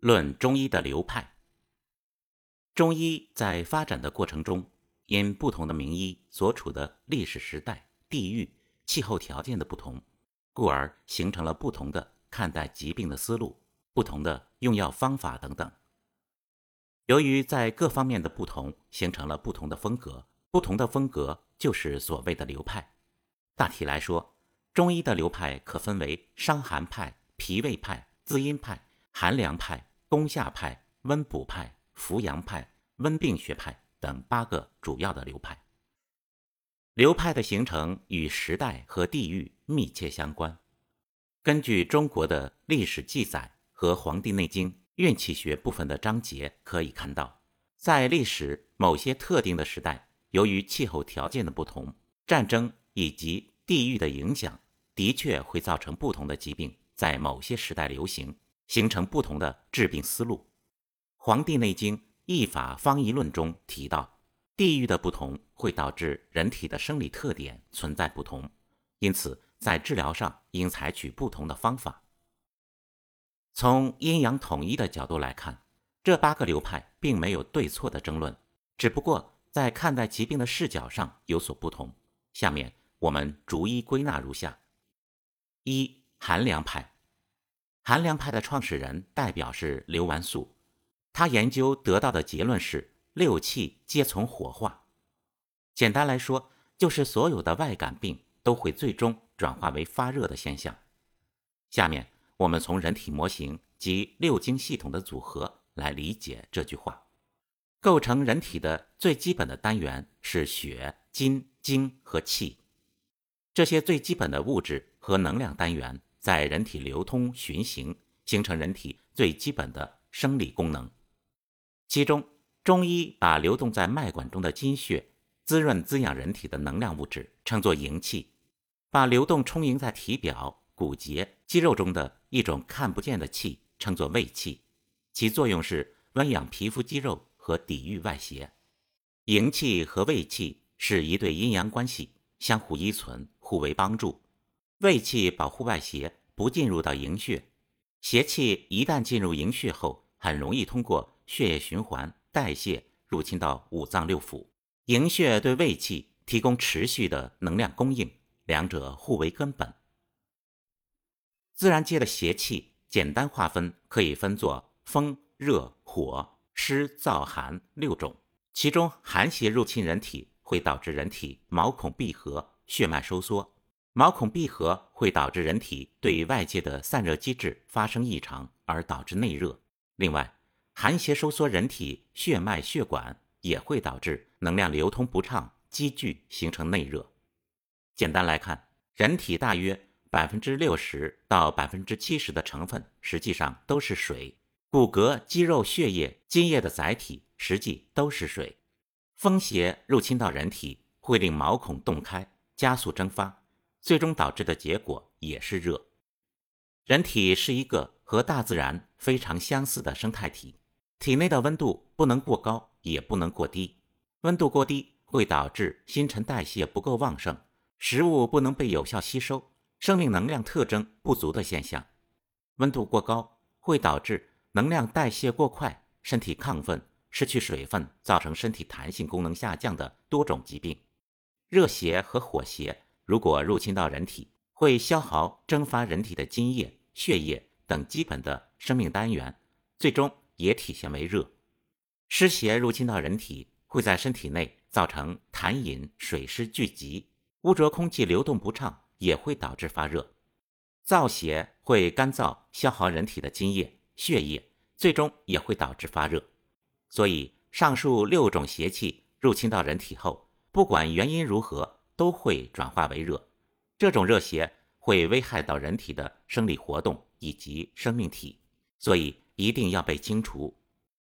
论中医的流派。中医在发展的过程中，因不同的名医所处的历史时代、地域、气候条件的不同，故而形成了不同的看待疾病的思路、不同的用药方法等等。由于在各方面的不同，形成了不同的风格。不同的风格就是所谓的流派。大体来说，中医的流派可分为伤寒派、脾胃派、滋阴派、寒凉派、攻下派、温补派、扶阳派、温病学派等八个主要的流派。流派的形成与时代和地域密切相关。根据中国的历史记载和《黄帝内经》运气学部分的章节可以看到，在历史某些特定的时代。由于气候条件的不同，战争以及地域的影响，的确会造成不同的疾病在某些时代流行，形成不同的治病思路。《黄帝内经·易法方医论》中提到，地域的不同会导致人体的生理特点存在不同，因此在治疗上应采取不同的方法。从阴阳统一的角度来看，这八个流派并没有对错的争论，只不过。在看待疾病的视角上有所不同。下面我们逐一归纳如下：一、寒凉派。寒凉派的创始人代表是刘完素，他研究得到的结论是六气皆从火化。简单来说，就是所有的外感病都会最终转化为发热的现象。下面我们从人体模型及六经系统的组合来理解这句话。构成人体的最基本的单元是血、筋、精和气，这些最基本的物质和能量单元在人体流通循行，形成人体最基本的生理功能。其中，中医把流动在脉管中的精血滋润滋养人体的能量物质称作营气，把流动充盈在体表、骨节、肌肉中的一种看不见的气称作卫气，其作用是温养皮肤肌肉。和抵御外邪，营气和卫气是一对阴阳关系，相互依存，互为帮助。胃气保护外邪不进入到营血，邪气一旦进入营血后，很容易通过血液循环代谢入侵到五脏六腑。营血对胃气提供持续的能量供应，两者互为根本。自然界的邪气简单划分可以分作风、热、火。湿燥寒六种，其中寒邪入侵人体会导致人体毛孔闭合、血脉收缩。毛孔闭合会导致人体对外界的散热机制发生异常，而导致内热。另外，寒邪收缩人体血脉血管，也会导致能量流通不畅、积聚，形成内热。简单来看，人体大约百分之六十到百分之七十的成分实际上都是水。骨骼、肌肉、血液、津液的载体实际都是水。风邪入侵到人体，会令毛孔洞开，加速蒸发，最终导致的结果也是热。人体是一个和大自然非常相似的生态体，体内的温度不能过高，也不能过低。温度过低会导致新陈代谢不够旺盛，食物不能被有效吸收，生命能量特征不足的现象。温度过高会导致。能量代谢过快，身体亢奋，失去水分，造成身体弹性功能下降的多种疾病。热邪和火邪如果入侵到人体，会消耗蒸发人体的津液、血液等基本的生命单元，最终也体现为热。湿邪入侵到人体，会在身体内造成痰饮、水湿聚集，污浊空气流动不畅，也会导致发热。燥邪会干燥，消耗人体的津液。血液最终也会导致发热，所以上述六种邪气入侵到人体后，不管原因如何，都会转化为热。这种热邪会危害到人体的生理活动以及生命体，所以一定要被清除。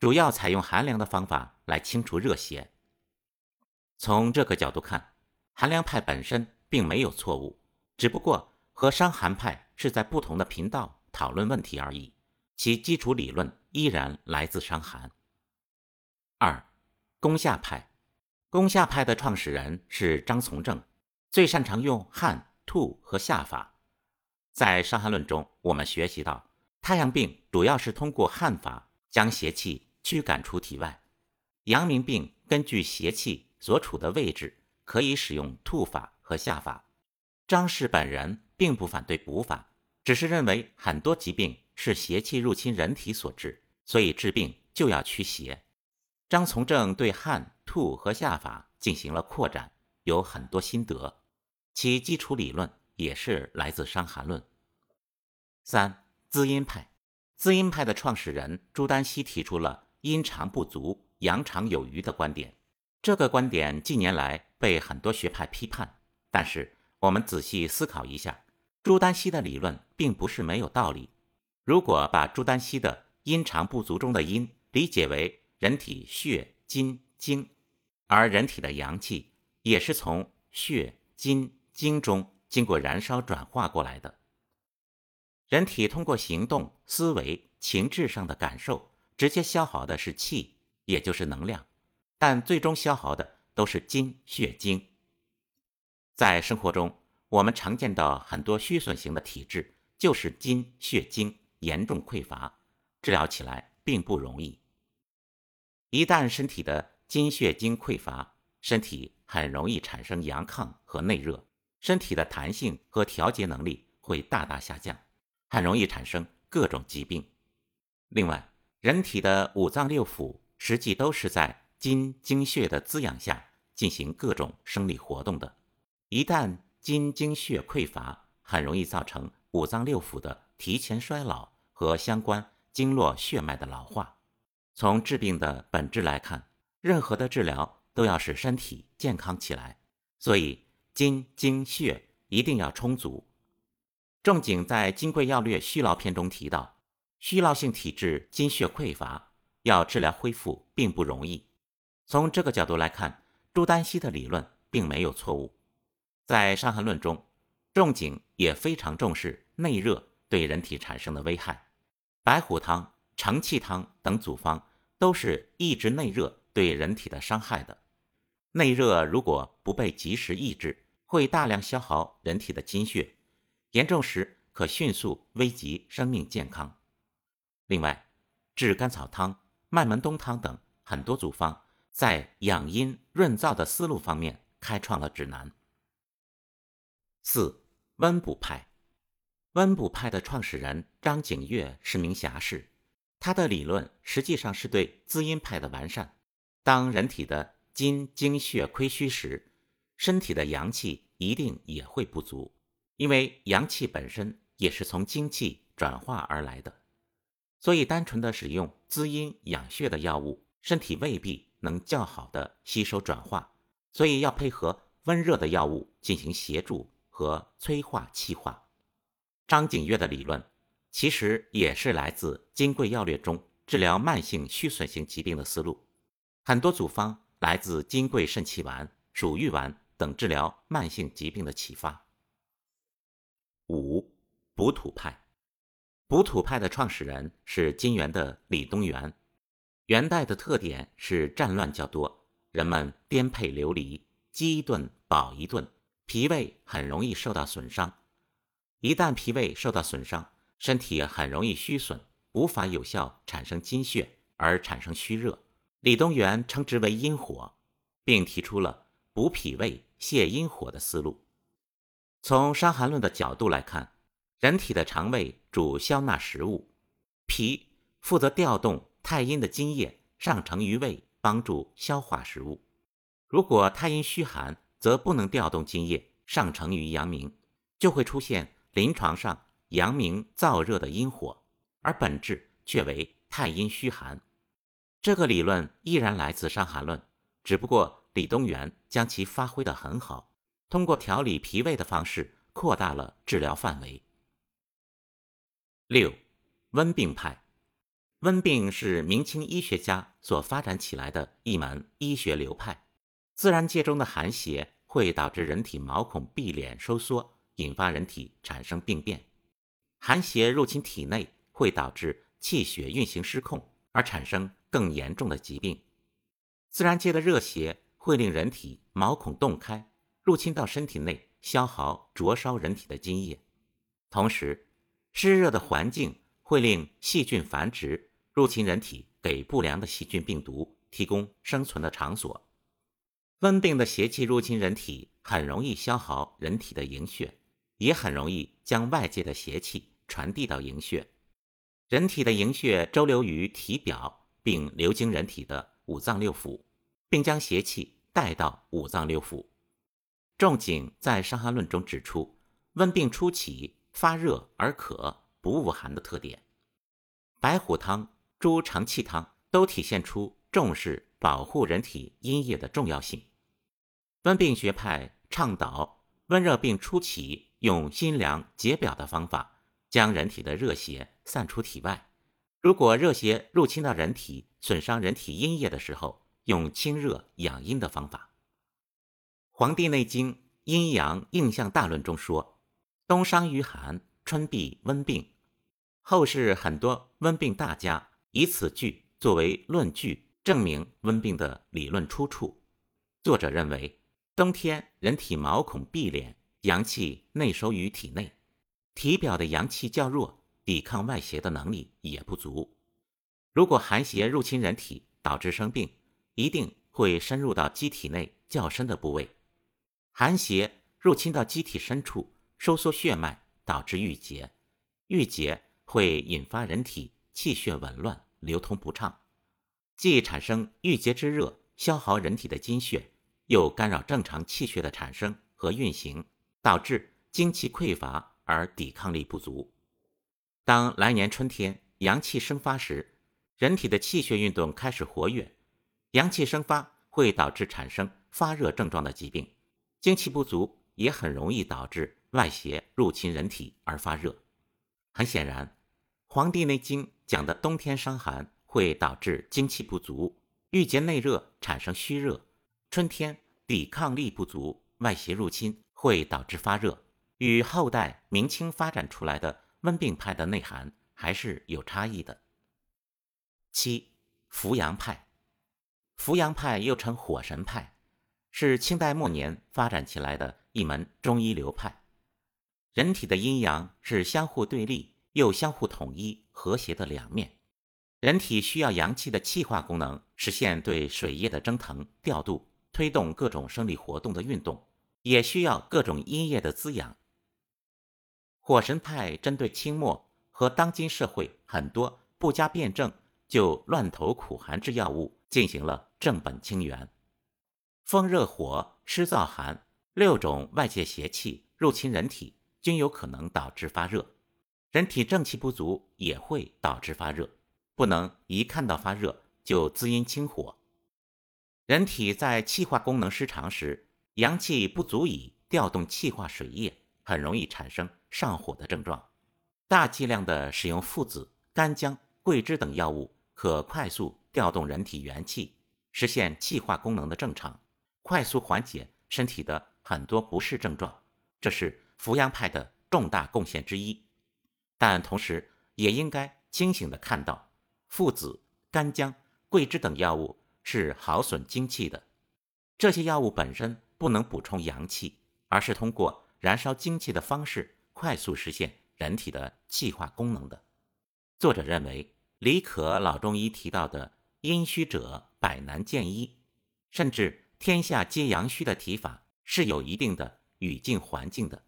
主要采用寒凉的方法来清除热邪。从这个角度看，寒凉派本身并没有错误，只不过和伤寒派是在不同的频道讨论问题而已。其基础理论依然来自伤寒。二，攻下派，攻下派的创始人是张从正，最擅长用汗、吐和下法。在《伤寒论》中，我们学习到，太阳病主要是通过汗法将邪气驱赶出体外，阳明病根据邪气所处的位置，可以使用吐法和下法。张氏本人并不反对补法，只是认为很多疾病是邪气入侵人体所致，所以治病就要驱邪。张从正对汗、吐和下法进行了扩展，有很多心得，其基础理论也是来自《伤寒论》。三滋阴派，滋阴派的创始人朱丹溪提出了阴长不足、阳长有余的观点。这个观点近年来被很多学派批判，但是我们仔细思考一下，朱丹溪的理论并不是没有道理。如果把朱丹溪的阴长不足中的阴理解为人体血、筋、精，而人体的阳气也是从血、筋、精中经过燃烧转化过来的。人体通过行动、思维、情志上的感受，直接消耗的是气，也就是能量，但最终消耗的都是筋、血、精。在生活中，我们常见到很多虚损型的体质，就是筋、血、精严重匮乏，治疗起来并不容易。一旦身体的筋、血、精匮乏，身体很容易产生阳亢和内热，身体的弹性和调节能力会大大下降。很容易产生各种疾病。另外，人体的五脏六腑实际都是在筋精血的滋养下进行各种生理活动的。一旦筋精血匮乏，很容易造成五脏六腑的提前衰老和相关经络血脉的老化。从治病的本质来看，任何的治疗都要使身体健康起来，所以筋精血一定要充足。仲景在《金匮要略·虚劳篇》中提到，虚劳性体质精血匮乏，要治疗恢复并不容易。从这个角度来看，朱丹溪的理论并没有错误。在《伤寒论》中，仲景也非常重视内热对人体产生的危害。白虎汤、承气汤等组方都是抑制内热对人体的伤害的。内热如果不被及时抑制，会大量消耗人体的精血。严重时可迅速危及生命健康。另外，治甘草汤、麦门冬汤等很多组方，在养阴润燥的思路方面开创了指南。四温补派，温补派的创始人张景岳是名侠士，他的理论实际上是对滋阴派的完善。当人体的筋精血亏虚时，身体的阳气一定也会不足。因为阳气本身也是从精气转化而来的，所以单纯的使用滋阴养血的药物，身体未必能较好的吸收转化，所以要配合温热的药物进行协助和催化气化。张景岳的理论其实也是来自《金匮要略》中治疗慢性虚损性疾病的思路，很多组方来自金匮肾气丸、鼠玉丸等治疗慢性疾病的启发。五补土派，补土派的创始人是金元的李东垣。元代的特点是战乱较多，人们颠沛流离，饥一顿饱一顿，脾胃很容易受到损伤。一旦脾胃受到损伤，身体很容易虚损，无法有效产生精血，而产生虚热。李东垣称之为阴火，并提出了补脾胃、泻阴火的思路。从《伤寒论》的角度来看，人体的肠胃主消纳食物，脾负责调动太阴的津液上承于胃，帮助消化食物。如果太阴虚寒，则不能调动津液上承于阳明，就会出现临床上阳明燥热的阴火，而本质却为太阴虚寒。这个理论依然来自《伤寒论》，只不过李东垣将其发挥得很好。通过调理脾胃的方式，扩大了治疗范围。六，温病派，温病是明清医学家所发展起来的一门医学流派。自然界中的寒邪会导致人体毛孔闭敛收缩，引发人体产生病变。寒邪入侵体内，会导致气血运行失控，而产生更严重的疾病。自然界的热邪会令人体毛孔洞开。入侵到身体内，消耗灼烧人体的津液。同时，湿热的环境会令细菌繁殖，入侵人体，给不良的细菌病毒提供生存的场所。温病的邪气入侵人体，很容易消耗人体的营血，也很容易将外界的邪气传递到营血。人体的营血周流于体表，并流经人体的五脏六腑，并将邪气带到五脏六腑。仲景在《伤寒论》中指出，温病初起发热而渴，不恶寒的特点。白虎汤、猪肠气汤都体现出重视保护人体阴液的重要性。温病学派倡导温热病初起，用辛凉解表的方法，将人体的热邪散出体外。如果热邪入侵到人体，损伤人体阴液的时候，用清热养阴的方法。《黄帝内经·阴阳应象大论》中说：“冬伤于寒，春必温病。”后世很多温病大家以此句作为论据，证明温病的理论出处。作者认为。冬天，人体毛孔闭敛，阳气内收于体内，体表的阳气较弱，抵抗外邪的能力也不足。如果寒邪入侵人体，导致生病，一定会深入到机体内较深的部位。寒邪入侵到机体深处，收缩血脉，导致郁结，郁结会引发人体气血紊乱，流通不畅，既产生郁结之热，消耗人体的精血。又干扰正常气血的产生和运行，导致精气匮乏而抵抗力不足。当来年春天阳气生发时，人体的气血运动开始活跃，阳气生发会导致产生发热症状的疾病。精气不足也很容易导致外邪入侵人体而发热。很显然，《黄帝内经》讲的冬天伤寒会导致精气不足，郁结内热，产生虚热。春天抵抗力不足，外邪入侵会导致发热，与后代明清发展出来的温病派的内涵还是有差异的。七扶阳派，扶阳派又称火神派，是清代末年发展起来的一门中医流派。人体的阴阳是相互对立又相互统一和谐的两面，人体需要阳气的气化功能，实现对水液的蒸腾调度。推动各种生理活动的运动，也需要各种阴液的滋养。火神派针对清末和当今社会很多不加辩证就乱投苦寒之药物进行了正本清源。风热火湿燥寒六种外界邪气入侵人体，均有可能导致发热。人体正气不足也会导致发热，不能一看到发热就滋阴清火。人体在气化功能失常时，阳气不足以调动气化水液，很容易产生上火的症状。大剂量的使用附子、干姜、桂枝等药物，可快速调动人体元气，实现气化功能的正常，快速缓解身体的很多不适症状。这是扶阳派的重大贡献之一。但同时，也应该清醒地看到，附子、干姜、桂枝等药物。是耗损精气的，这些药物本身不能补充阳气，而是通过燃烧精气的方式快速实现人体的气化功能的。作者认为，李可老中医提到的“阴虚者百难见医”，甚至“天下皆阳虚”的提法是有一定的语境环境的。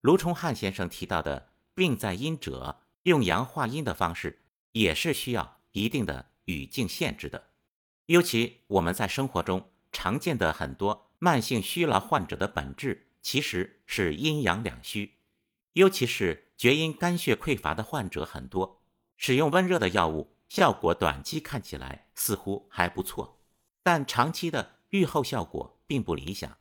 卢崇汉先生提到的“病在阴者，用阳化阴”的方式，也是需要一定的语境限制的。尤其我们在生活中常见的很多慢性虚劳患者的本质，其实是阴阳两虚。尤其是厥阴肝血匮乏的患者很多，使用温热的药物，效果短期看起来似乎还不错，但长期的愈后效果并不理想。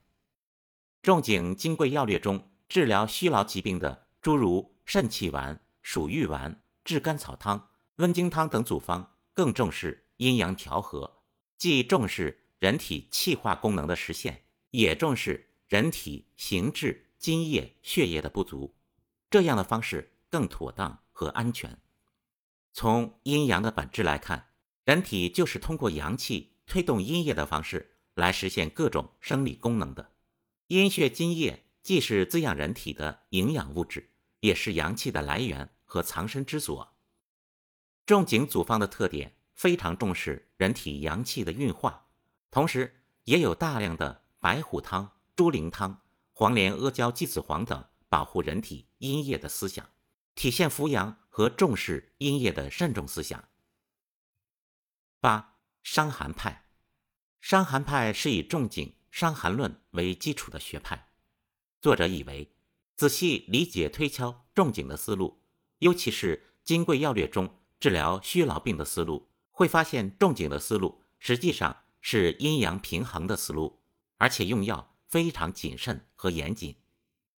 仲景《金匮要略》中治疗虚劳疾病的，诸如肾气丸、鼠玉丸、炙甘草汤、温经汤等组方，更重视阴阳调和。既重视人体气化功能的实现，也重视人体形质、津液、血液的不足，这样的方式更妥当和安全。从阴阳的本质来看，人体就是通过阳气推动阴液的方式来实现各种生理功能的。阴血津液既是滋养人体的营养物质，也是阳气的来源和藏身之所。仲景组方的特点非常重视人体阳气的运化，同时也有大量的白虎汤、猪苓汤、黄连、阿胶、鸡子黄等保护人体阴液的思想，体现扶阳和重视阴液的慎重思想。八、伤寒派，伤寒派是以仲景《伤寒论》为基础的学派。作者以为，仔细理解推敲仲景的思路，尤其是《金匮要略》中治疗虚劳病的思路，会发现仲景的思路实际上是阴阳平衡的思路，而且用药非常谨慎和严谨。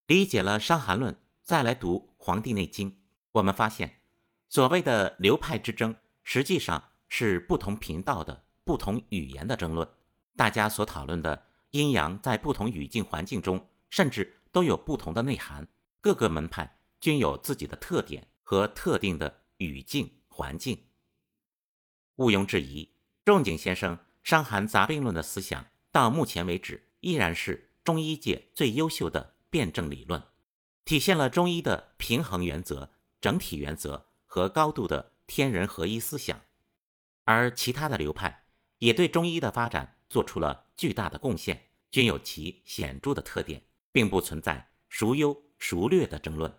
理解了《伤寒论》，再来读《黄帝内经》，我们发现，所谓的流派之争，实际上。是不同频道的不同语言的争论，大家所讨论的阴阳在不同语境环境中，甚至都有不同的内涵。各个门派均有自己的特点和特定的语境环境。毋庸置疑，仲景先生《伤寒杂病论》的思想到目前为止依然是中医界最优秀的辩证理论，体现了中医的平衡原则、整体原则和高度的天人合一思想。而其他的流派也对中医的发展做出了巨大的贡献，均有其显著的特点，并不存在孰优孰劣的争论。